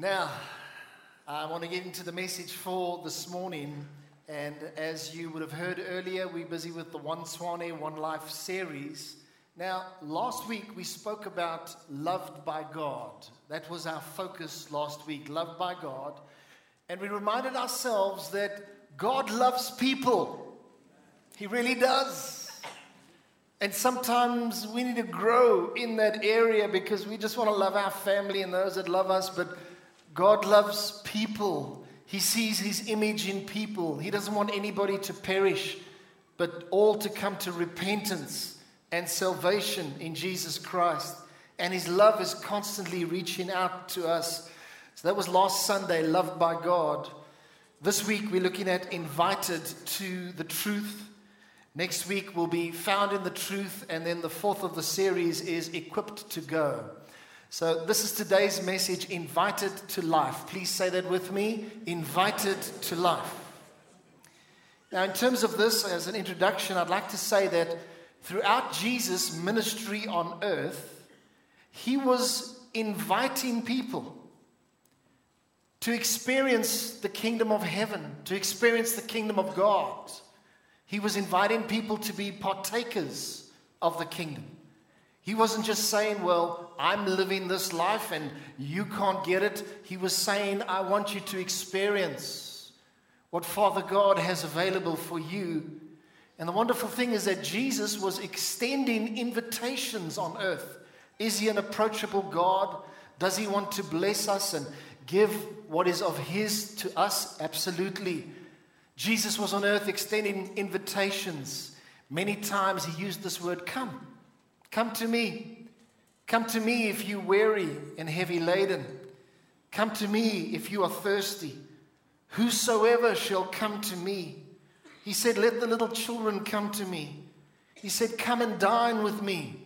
Now, I want to get into the message for this morning. And as you would have heard earlier, we're busy with the One Swane, One Life series. Now, last week we spoke about loved by God. That was our focus last week, loved by God. And we reminded ourselves that God loves people. He really does. And sometimes we need to grow in that area because we just want to love our family and those that love us, but God loves people. He sees his image in people. He doesn't want anybody to perish, but all to come to repentance and salvation in Jesus Christ. And his love is constantly reaching out to us. So that was last Sunday, loved by God. This week we're looking at invited to the truth. Next week will be found in the truth. And then the fourth of the series is equipped to go. So, this is today's message invited to life. Please say that with me invited to life. Now, in terms of this, as an introduction, I'd like to say that throughout Jesus' ministry on earth, he was inviting people to experience the kingdom of heaven, to experience the kingdom of God. He was inviting people to be partakers of the kingdom. He wasn't just saying, Well, I'm living this life and you can't get it. He was saying, I want you to experience what Father God has available for you. And the wonderful thing is that Jesus was extending invitations on earth. Is he an approachable God? Does he want to bless us and give what is of his to us? Absolutely. Jesus was on earth extending invitations. Many times he used this word, come. Come to me. Come to me if you weary and heavy laden. Come to me if you are thirsty. Whosoever shall come to me. He said, Let the little children come to me. He said, Come and dine with me.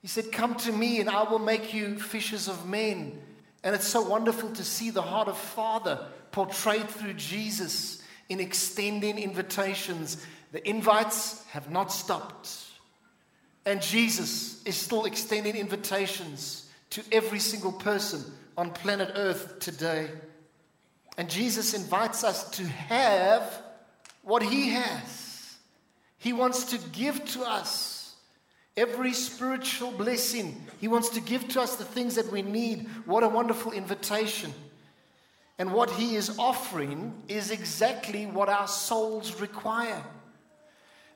He said, Come to me and I will make you fishers of men. And it's so wonderful to see the heart of Father portrayed through Jesus in extending invitations. The invites have not stopped. And Jesus is still extending invitations to every single person on planet Earth today. And Jesus invites us to have what He has. He wants to give to us every spiritual blessing. He wants to give to us the things that we need. What a wonderful invitation. And what He is offering is exactly what our souls require.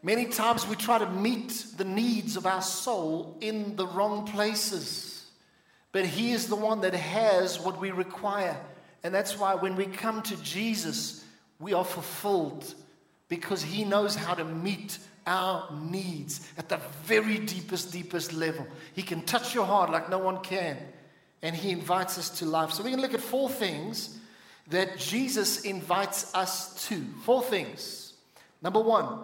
Many times we try to meet the needs of our soul in the wrong places. But He is the one that has what we require. And that's why when we come to Jesus, we are fulfilled because He knows how to meet our needs at the very deepest, deepest level. He can touch your heart like no one can. And He invites us to life. So going to look at four things that Jesus invites us to. Four things. Number one,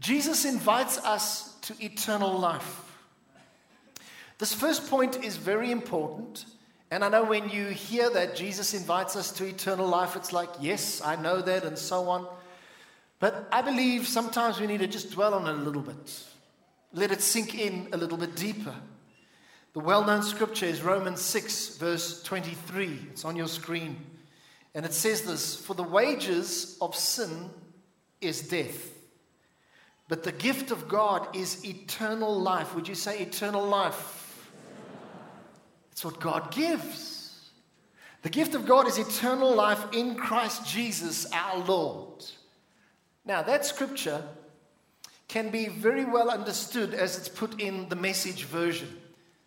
Jesus invites us to eternal life. This first point is very important. And I know when you hear that Jesus invites us to eternal life, it's like, yes, I know that, and so on. But I believe sometimes we need to just dwell on it a little bit, let it sink in a little bit deeper. The well known scripture is Romans 6, verse 23. It's on your screen. And it says this For the wages of sin is death. But the gift of God is eternal life. Would you say eternal life? It's what God gives. The gift of God is eternal life in Christ Jesus our Lord. Now, that scripture can be very well understood as it's put in the message version.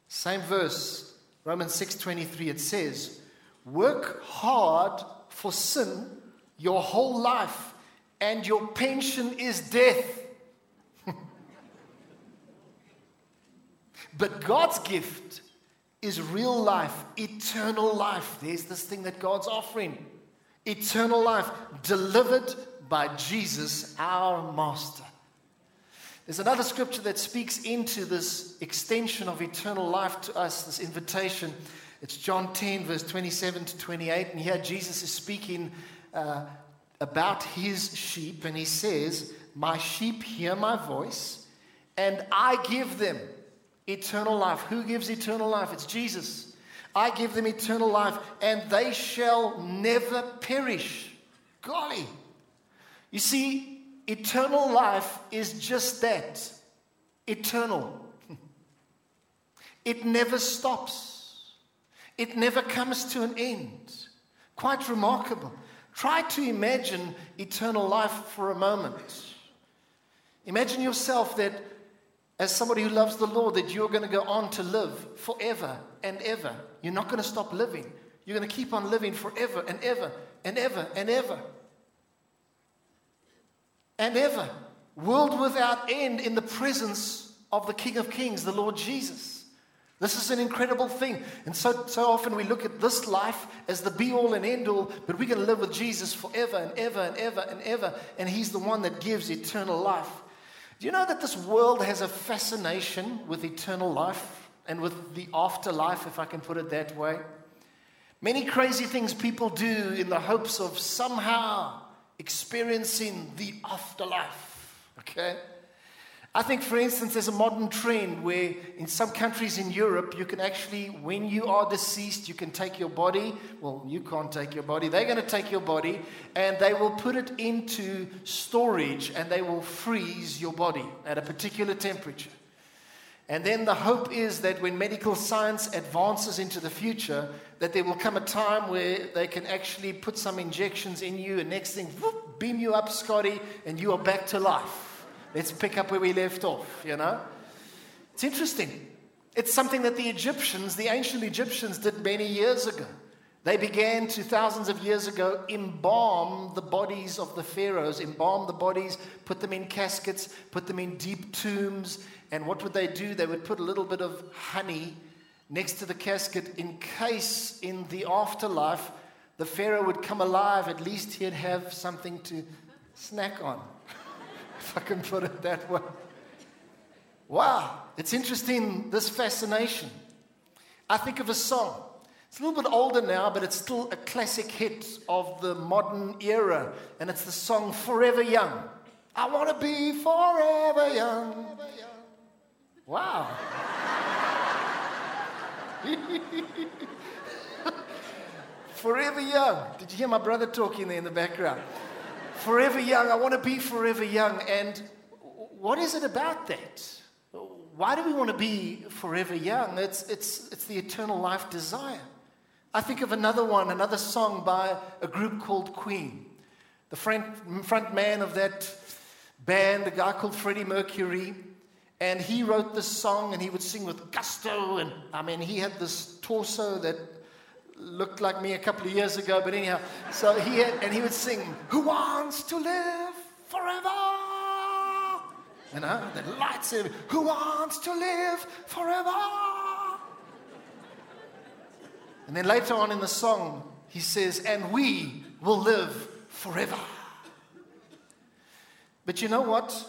Same verse, Romans 6:23 it says, "Work hard for sin your whole life, and your pension is death." But God's gift is real life, eternal life. There's this thing that God's offering eternal life delivered by Jesus, our Master. There's another scripture that speaks into this extension of eternal life to us, this invitation. It's John 10, verse 27 to 28. And here Jesus is speaking uh, about his sheep, and he says, My sheep hear my voice, and I give them eternal life. Who gives eternal life? It's Jesus. I give them eternal life, and they shall never perish. Golly. You see, eternal life is just that eternal. It never stops, it never comes to an end. Quite remarkable. Try to imagine eternal life for a moment. Imagine yourself that, as somebody who loves the Lord, that you're going to go on to live forever and ever. You're not going to stop living. You're going to keep on living forever and ever and ever and ever and ever. World without end in the presence of the King of Kings, the Lord Jesus. This is an incredible thing. And so, so often we look at this life as the be all and end all, but we're going to live with Jesus forever and ever and ever and ever. And He's the one that gives eternal life. Do you know that this world has a fascination with eternal life and with the afterlife, if I can put it that way? Many crazy things people do in the hopes of somehow experiencing the afterlife. Okay? I think, for instance, there's a modern trend where in some countries in Europe, you can actually, when you are deceased, you can take your body. Well, you can't take your body. They're going to take your body and they will put it into storage and they will freeze your body at a particular temperature. And then the hope is that when medical science advances into the future, that there will come a time where they can actually put some injections in you, and next thing, whoop, beam you up, Scotty, and you are back to life. Let's pick up where we left off, you know? It's interesting. It's something that the Egyptians, the ancient Egyptians, did many years ago. They began to thousands of years ago embalm the bodies of the pharaohs, embalm the bodies, put them in caskets, put them in deep tombs. And what would they do? They would put a little bit of honey next to the casket in case in the afterlife the pharaoh would come alive, at least he'd have something to snack on if I can put it that way. Wow, it's interesting, this fascination. I think of a song. It's a little bit older now, but it's still a classic hit of the modern era, and it's the song Forever Young. I want to be forever young. Wow. forever young. Did you hear my brother talking there in the background? Forever young. I want to be forever young. And what is it about that? Why do we want to be forever young? It's, it's, it's the eternal life desire. I think of another one, another song by a group called Queen. The front, front man of that band, a guy called Freddie Mercury, and he wrote this song and he would sing with gusto. And I mean, he had this torso that looked like me a couple of years ago, but anyhow, so he had, and he would sing, Who wants to live forever? You know, the lights in, Who wants to live forever? And then later on in the song, he says, And we will live forever. But you know what?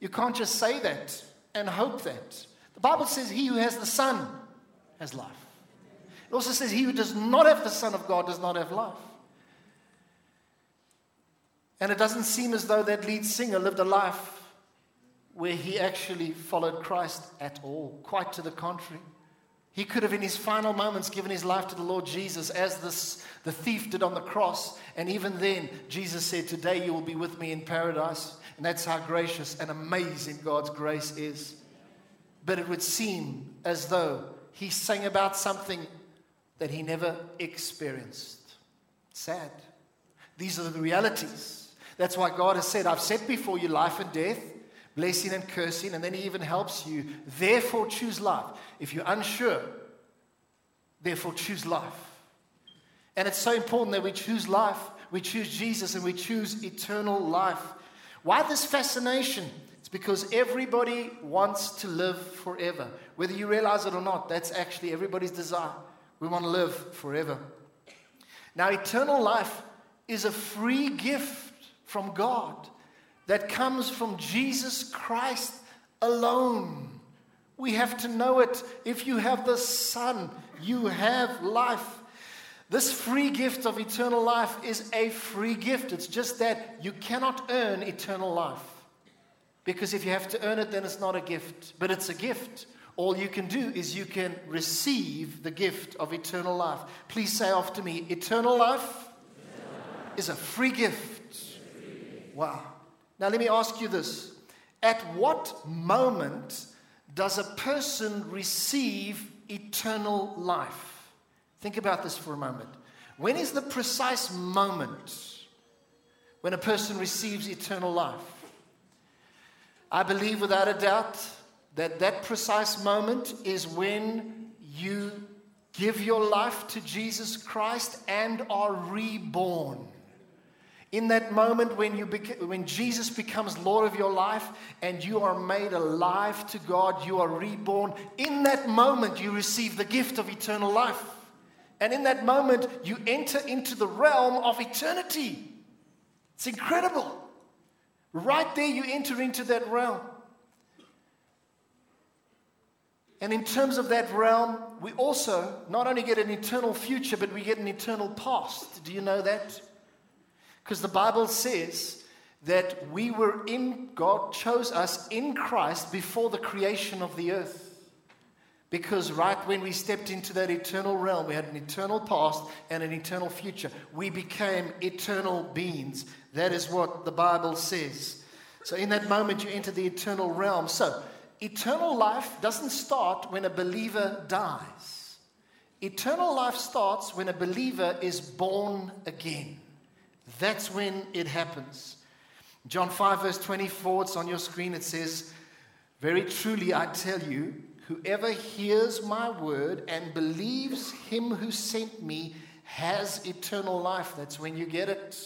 You can't just say that and hope that. The Bible says, He who has the Son has life. It also says, He who does not have the Son of God does not have life. And it doesn't seem as though that lead singer lived a life where he actually followed Christ at all. Quite to the contrary. He could have, in his final moments, given his life to the Lord Jesus as this, the thief did on the cross. And even then, Jesus said, Today you will be with me in paradise. And that's how gracious and amazing God's grace is. But it would seem as though he sang about something that he never experienced. Sad. These are the realities. That's why God has said, I've set before you life and death, blessing and cursing, and then he even helps you. Therefore, choose life. If you're unsure, therefore, choose life. And it's so important that we choose life, we choose Jesus, and we choose eternal life. Why this fascination? It's because everybody wants to live forever. Whether you realize it or not, that's actually everybody's desire. We want to live forever. Now, eternal life is a free gift from God that comes from Jesus Christ alone. We have to know it. If you have the Son, you have life. This free gift of eternal life is a free gift. It's just that you cannot earn eternal life. Because if you have to earn it, then it's not a gift, but it's a gift. All you can do is you can receive the gift of eternal life. Please say after me eternal life is a free gift. Wow. Now, let me ask you this At what moment does a person receive eternal life? Think about this for a moment. When is the precise moment when a person receives eternal life? I believe without a doubt that that precise moment is when you give your life to Jesus Christ and are reborn. In that moment when, you beca- when Jesus becomes Lord of your life and you are made alive to God, you are reborn, in that moment you receive the gift of eternal life. And in that moment you enter into the realm of eternity. It's incredible. Right there you enter into that realm. And in terms of that realm, we also not only get an eternal future, but we get an eternal past. Do you know that? Because the Bible says that we were in, God chose us in Christ before the creation of the earth. Because right when we stepped into that eternal realm, we had an eternal past and an eternal future. We became eternal beings. That is what the Bible says. So, in that moment, you enter the eternal realm. So, eternal life doesn't start when a believer dies, eternal life starts when a believer is born again. That's when it happens. John 5, verse 24, it's on your screen. It says, Very truly I tell you, whoever hears my word and believes him who sent me has eternal life. That's when you get it.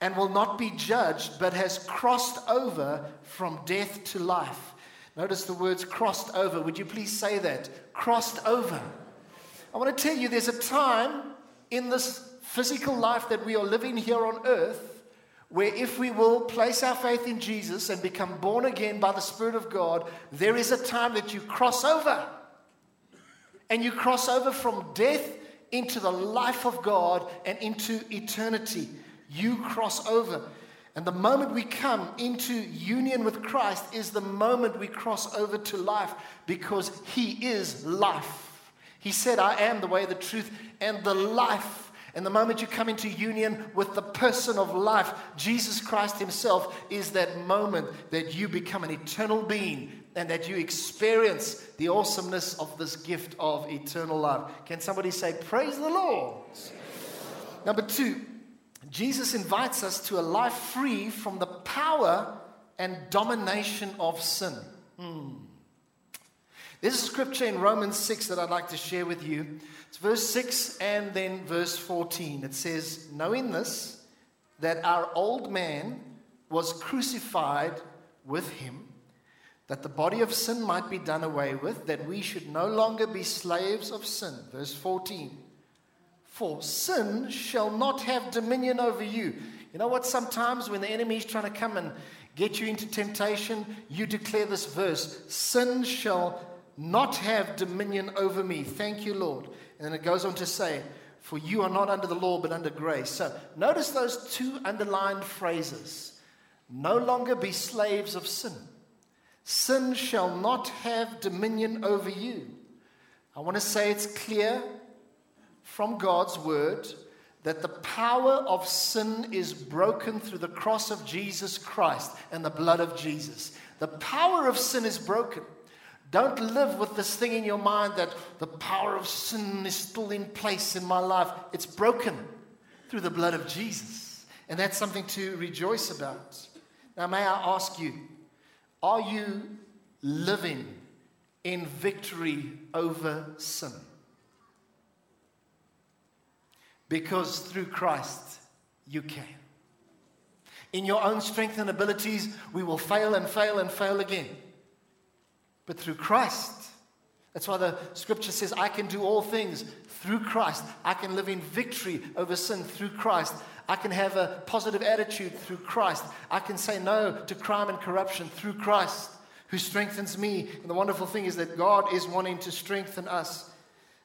And will not be judged, but has crossed over from death to life. Notice the words crossed over. Would you please say that? Crossed over. I want to tell you there's a time in this physical life that we are living here on earth, where if we will place our faith in Jesus and become born again by the Spirit of God, there is a time that you cross over. And you cross over from death into the life of God and into eternity. You cross over. And the moment we come into union with Christ is the moment we cross over to life because He is life. He said, I am the way, the truth, and the life. And the moment you come into union with the person of life, Jesus Christ Himself, is that moment that you become an eternal being and that you experience the awesomeness of this gift of eternal life. Can somebody say, Praise the Lord? Number two, Jesus invites us to a life free from the power and domination of sin. Hmm. There's a scripture in Romans 6 that I'd like to share with you. It's verse 6 and then verse 14. It says, Knowing this, that our old man was crucified with him, that the body of sin might be done away with, that we should no longer be slaves of sin. Verse 14. For sin shall not have dominion over you. You know what? Sometimes when the enemy is trying to come and get you into temptation, you declare this verse Sin shall not have dominion over me. Thank you, Lord. And then it goes on to say, For you are not under the law, but under grace. So notice those two underlined phrases no longer be slaves of sin. Sin shall not have dominion over you. I want to say it's clear from God's word that the power of sin is broken through the cross of Jesus Christ and the blood of Jesus. The power of sin is broken. Don't live with this thing in your mind that the power of sin is still in place in my life. It's broken through the blood of Jesus. And that's something to rejoice about. Now, may I ask you, are you living in victory over sin? Because through Christ, you can. In your own strength and abilities, we will fail and fail and fail again but through Christ. That's why the scripture says, I can do all things through Christ. I can live in victory over sin through Christ. I can have a positive attitude through Christ. I can say no to crime and corruption through Christ, who strengthens me. And the wonderful thing is that God is wanting to strengthen us.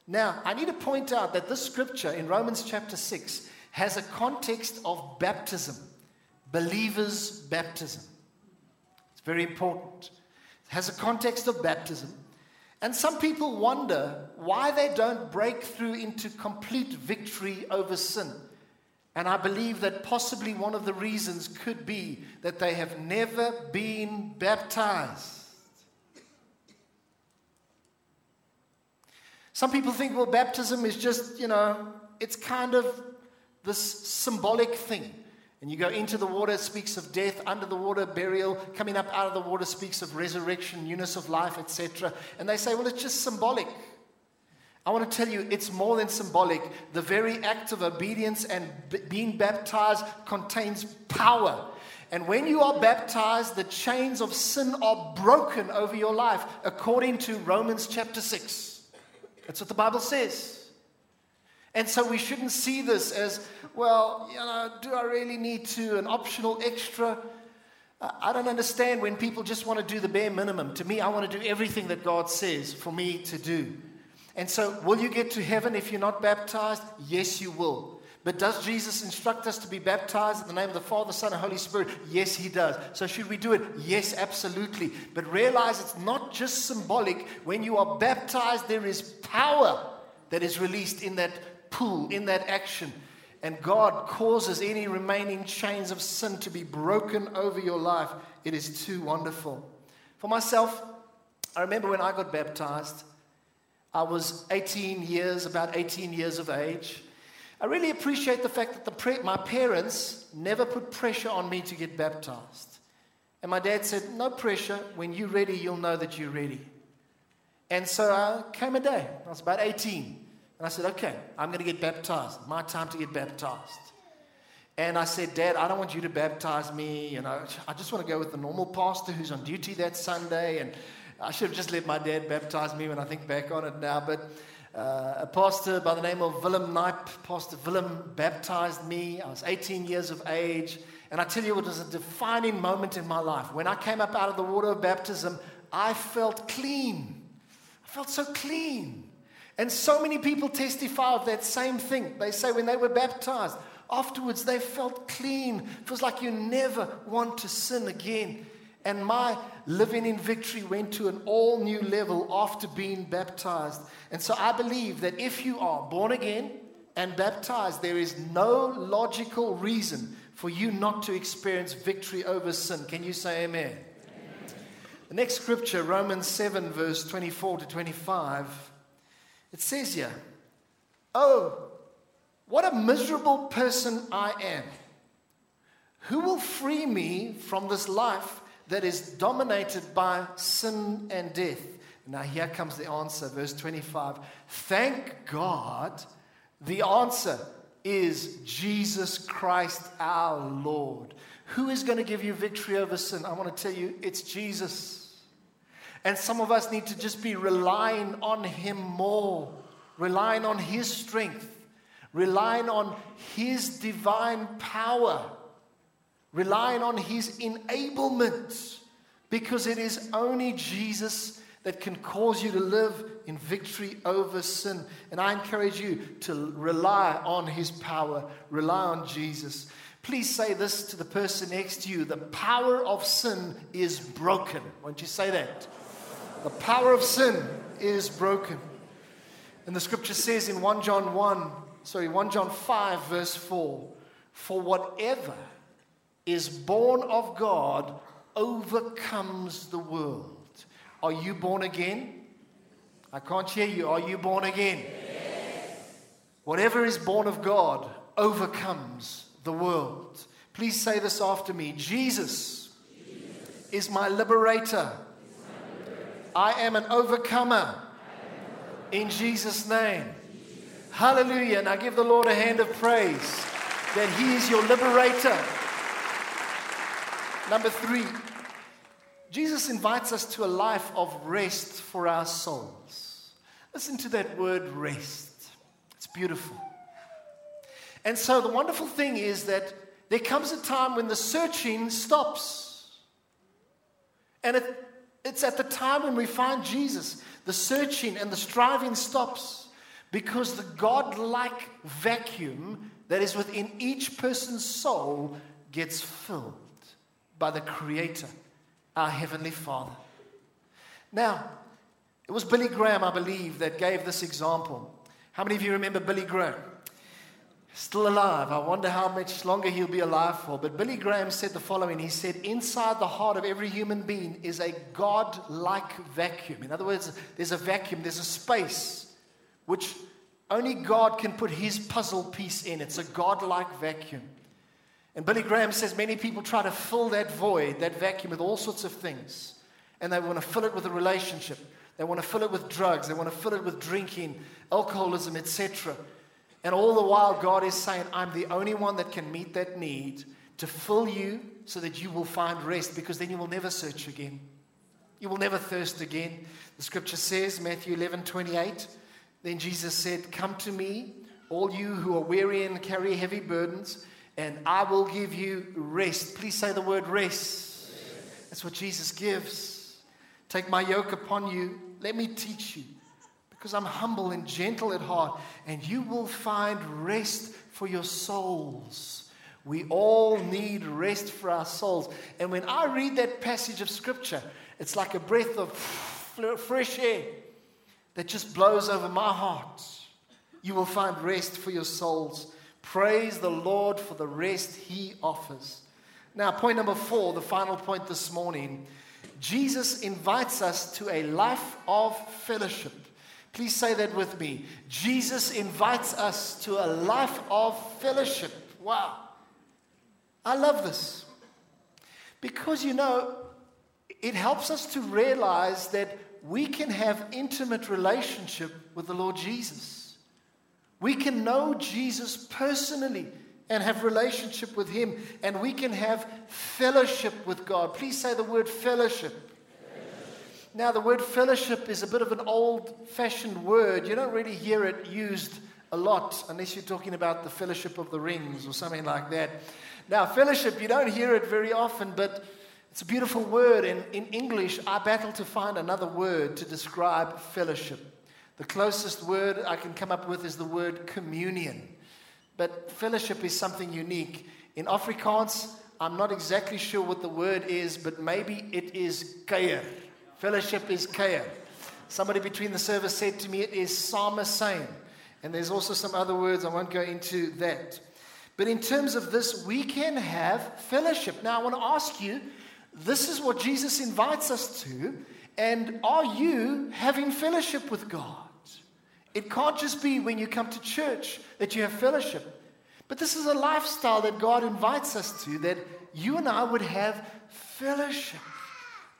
Now, I need to point out that this scripture in Romans chapter 6 has a context of baptism, believers' baptism. It's very important It has a context of baptism. And some people wonder why they don't break through into complete victory over sin. And I believe that possibly one of the reasons could be that they have never been baptized. Some people think, well, baptism is just, you know, it's kind of this symbolic thing. And you go into the water, it speaks of death, under the water, burial, coming up out of the water speaks of resurrection, newness of life, etc. And they say, well, it's just symbolic. I want to tell you, it's more than symbolic. The very act of obedience and b- being baptized contains power. And when you are baptized, the chains of sin are broken over your life, according to Romans chapter 6. That's what the Bible says. And so we shouldn't see this as, well, you know, do I really need to? An optional extra. I don't understand when people just want to do the bare minimum. To me, I want to do everything that God says for me to do. And so, will you get to heaven if you're not baptized? Yes, you will. But does Jesus instruct us to be baptized in the name of the Father, Son, and Holy Spirit? Yes, He does. So, should we do it? Yes, absolutely. But realize it's not just symbolic. When you are baptized, there is power that is released in that pool, in that action. And God causes any remaining chains of sin to be broken over your life. It is too wonderful. For myself, I remember when I got baptized, I was 18 years, about 18 years of age. I really appreciate the fact that the pre- my parents never put pressure on me to get baptized. And my dad said, No pressure. When you're ready, you'll know that you're ready. And so I came a day. I was about 18. And I said, okay, I'm going to get baptized. My time to get baptized. And I said, Dad, I don't want you to baptize me. You know, I just want to go with the normal pastor who's on duty that Sunday. And I should have just let my dad baptize me when I think back on it now. But uh, a pastor by the name of Willem Knipe, Pastor Willem, baptized me. I was 18 years of age. And I tell you, it was a defining moment in my life. When I came up out of the water of baptism, I felt clean. I felt so clean. And so many people testify of that same thing. They say when they were baptized, afterwards they felt clean. It was like you never want to sin again. And my living in victory went to an all new level after being baptized. And so I believe that if you are born again and baptized, there is no logical reason for you not to experience victory over sin. Can you say amen? amen. The next scripture, Romans 7, verse 24 to 25 it says here, Oh, what a miserable person I am. Who will free me from this life that is dominated by sin and death? Now, here comes the answer, verse 25. Thank God, the answer is Jesus Christ our Lord. Who is going to give you victory over sin? I want to tell you, it's Jesus. And some of us need to just be relying on Him more, relying on His strength, relying on His divine power, relying on His enablement, because it is only Jesus that can cause you to live in victory over sin. And I encourage you to rely on His power, rely on Jesus. Please say this to the person next to you the power of sin is broken. Won't you say that? The power of sin is broken. And the scripture says in 1 John 1, sorry, 1 John 5, verse 4 For whatever is born of God overcomes the world. Are you born again? I can't hear you. Are you born again? Yes. Whatever is born of God overcomes the world. Please say this after me Jesus, Jesus. is my liberator. I am an overcomer in Jesus' name. Hallelujah. And I give the Lord a hand of praise that He is your liberator. Number three, Jesus invites us to a life of rest for our souls. Listen to that word rest, it's beautiful. And so the wonderful thing is that there comes a time when the searching stops. And it it's at the time when we find Jesus, the searching and the striving stops because the God-like vacuum that is within each person's soul gets filled by the Creator, our Heavenly Father. Now, it was Billy Graham, I believe, that gave this example. How many of you remember Billy Graham? Still alive. I wonder how much longer he'll be alive for. But Billy Graham said the following He said, Inside the heart of every human being is a God like vacuum. In other words, there's a vacuum, there's a space which only God can put his puzzle piece in. It's a God like vacuum. And Billy Graham says many people try to fill that void, that vacuum, with all sorts of things. And they want to fill it with a relationship. They want to fill it with drugs. They want to fill it with drinking, alcoholism, etc. And all the while, God is saying, I'm the only one that can meet that need to fill you so that you will find rest because then you will never search again. You will never thirst again. The scripture says, Matthew 11 28, then Jesus said, Come to me, all you who are weary and carry heavy burdens, and I will give you rest. Please say the word rest. That's what Jesus gives. Take my yoke upon you. Let me teach you because I'm humble and gentle at heart, and you will find rest for your souls. We all need rest for our souls. And when I read that passage of scripture, it's like a breath of fresh air that just blows over my heart. You will find rest for your souls. Praise the Lord for the rest he offers. Now, point number four, the final point this morning Jesus invites us to a life of fellowship. Please say that with me. Jesus invites us to a life of fellowship. Wow. I love this. Because, you know, it helps us to realize that we can have intimate relationship with the Lord Jesus. We can know Jesus personally and have relationship with him and we can have fellowship with God. Please say the word fellowship. Now, the word fellowship is a bit of an old fashioned word. You don't really hear it used a lot unless you're talking about the fellowship of the rings or something like that. Now, fellowship, you don't hear it very often, but it's a beautiful word. And in English, I battle to find another word to describe fellowship. The closest word I can come up with is the word communion. But fellowship is something unique. In Afrikaans, I'm not exactly sure what the word is, but maybe it is kuier. Fellowship is kuier. Somebody between the service said to me, it is samesein. And there's also some other words, I won't go into that. But in terms of this, we can have fellowship. Now, I want to ask you this is what Jesus invites us to. And are you having fellowship with God? It can't just be when you come to church that you have fellowship. But this is a lifestyle that God invites us to, that you and I would have fellowship,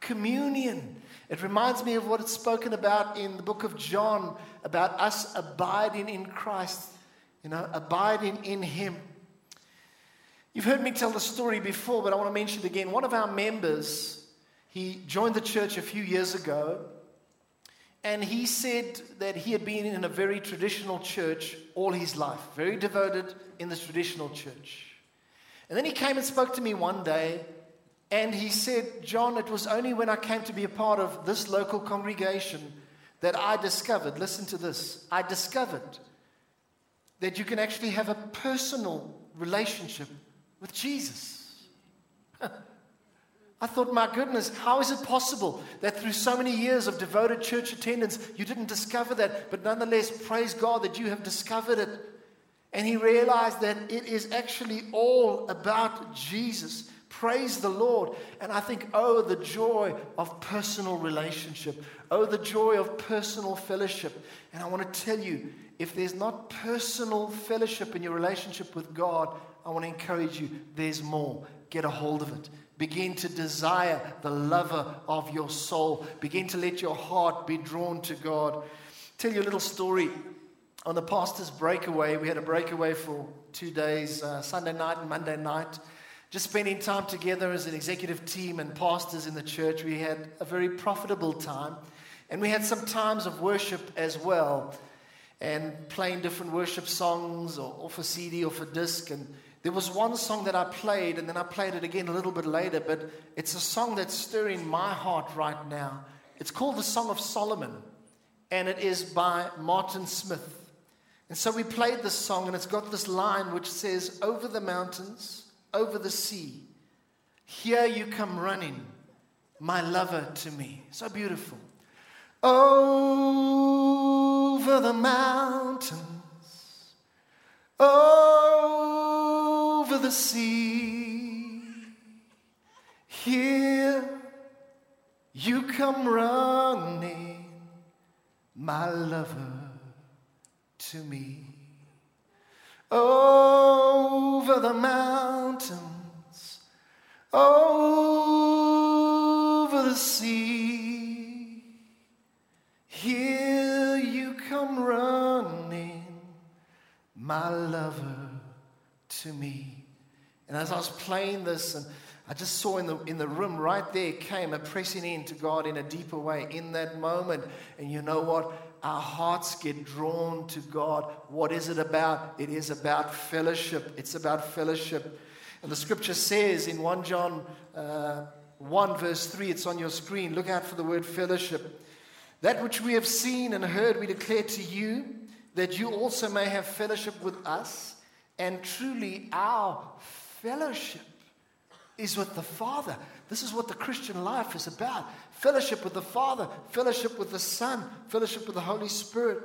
communion, it reminds me of what it's spoken about in the book of John about us abiding in Christ, you know, abiding in Him. You've heard me tell the story before, but I want to mention it again. One of our members, he joined the church a few years ago, and he said that he had been in a very traditional church all his life, very devoted in the traditional church. And then he came and spoke to me one day and he said, John, it was only when I came to be a part of this local congregation that I discovered, listen to this, I discovered that you can actually have a personal relationship with Jesus. I thought, my goodness, how is it possible that through so many years of devoted church attendance, you didn't discover that? But nonetheless, praise God that you have discovered it. And he realized that it is actually all about Jesus. Praise the Lord. And I think, oh, the joy of personal relationship. Oh, the joy of personal fellowship. And I want to tell you, if there's not personal fellowship in your relationship with God, I want to encourage you, there's more. Get a hold of it. Begin to desire the lover of your soul. Begin to let your heart be drawn to God. Tell you a little story. On the pastor's breakaway, we had a breakaway for two days, uh, Sunday night and Monday night just spending time together as an executive team and pastors in the church. We had a very profitable time. And we had some times of worship as well, and playing different worship songs or, or for CD or for disc. And there was one song that I played, and then I played it again a little bit later, but it's a song that's stirring my heart right now. It's called the Song of Solomon, and it is by Martin Smith. And so we played this song, and it's got this line which says, Over the mountains, over the sea. Here you come running, my lover to me. So beautiful. over the mountains, over Here you come running, my lover, to me. Over the mountains, over the sea. Here you come running, my lover, to me. And as I was playing this, and I just saw in the, in the room right there came a pressing in to God in a deeper way in that moment. And you know what? Our hearts get drawn to God. What is it about? It is about fellowship. It's about fellowship. And the scripture says in 1 John uh, 1, verse 3, it's on your screen. Look out for the word fellowship. That which we have seen and heard, we declare to you, that you also may have fellowship with us. And truly, our fellowship is with the Father. This is what the Christian life is about fellowship with the Father, fellowship with the Son, fellowship with the Holy Spirit.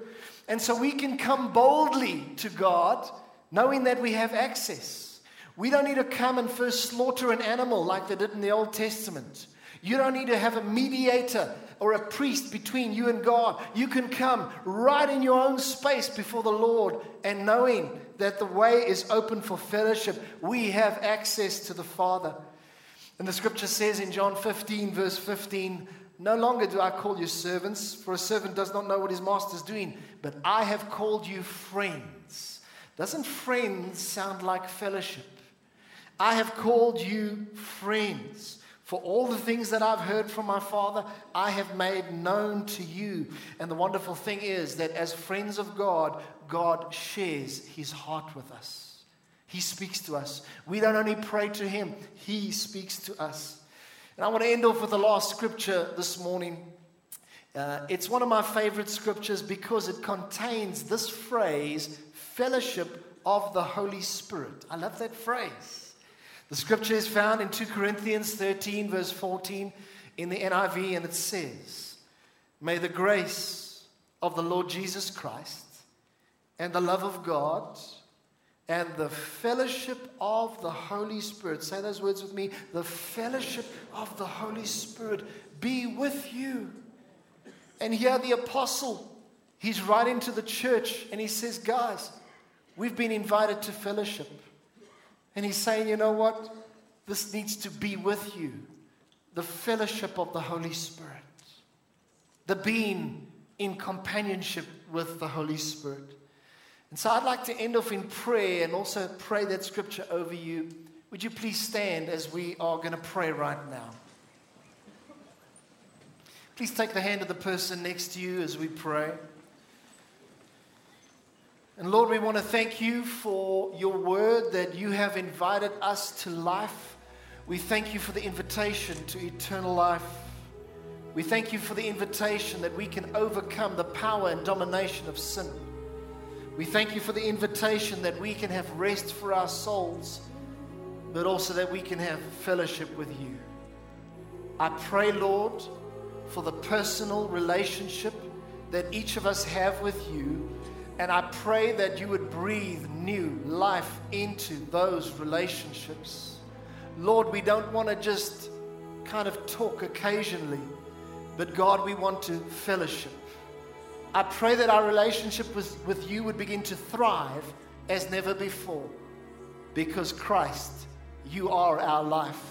And so we can come boldly to God knowing that we have access. We don't need to come and first slaughter an animal like they did in the Old Testament. You don't need to have a mediator or a priest between you and God. You can come right in your own space before the Lord and knowing that the way is open for fellowship. We have access to the Father. And the scripture says in John 15, verse 15, No longer do I call you servants, for a servant does not know what his master is doing, but I have called you friends. Doesn't friends sound like fellowship? I have called you friends. For all the things that I've heard from my Father, I have made known to you. And the wonderful thing is that as friends of God, God shares his heart with us. He speaks to us. We don't only pray to him, he speaks to us. And I want to end off with the last scripture this morning. Uh, it's one of my favorite scriptures because it contains this phrase, fellowship of the Holy Spirit. I love that phrase. The scripture is found in 2 Corinthians 13, verse 14 in the NIV, and it says, May the grace of the Lord Jesus Christ and the love of God and the fellowship of the Holy Spirit, say those words with me, the fellowship of the Holy Spirit be with you. And here the apostle, he's writing to the church and he says, Guys, we've been invited to fellowship. And he's saying, you know what? This needs to be with you. The fellowship of the Holy Spirit. The being in companionship with the Holy Spirit. And so I'd like to end off in prayer and also pray that scripture over you. Would you please stand as we are going to pray right now? Please take the hand of the person next to you as we pray. And Lord, we want to thank you for your word that you have invited us to life. We thank you for the invitation to eternal life. We thank you for the invitation that we can overcome the power and domination of sin. We thank you for the invitation that we can have rest for our souls, but also that we can have fellowship with you. I pray, Lord, for the personal relationship that each of us have with you and I pray that you would breathe new life into those relationships. Lord, we don't want to just kind of talk occasionally, but God, we want to fellowship. I pray that our relationship with, with you would begin to thrive as never before because Christ, you are our life.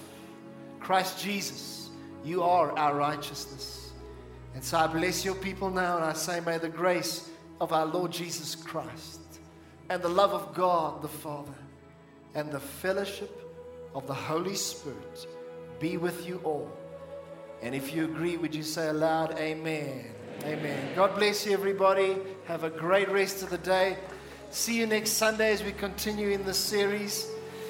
Christ Jesus, you are our righteousness. And so I bless your people now and I say, may the grace of our Lord Jesus Christ and the love of God the Father and the fellowship of the Holy Spirit be with you all. And if you agree, would you say aloud, Amen? Amen. God bless you, everybody. Have a great rest of the day. See you next Sunday as we continue in this series.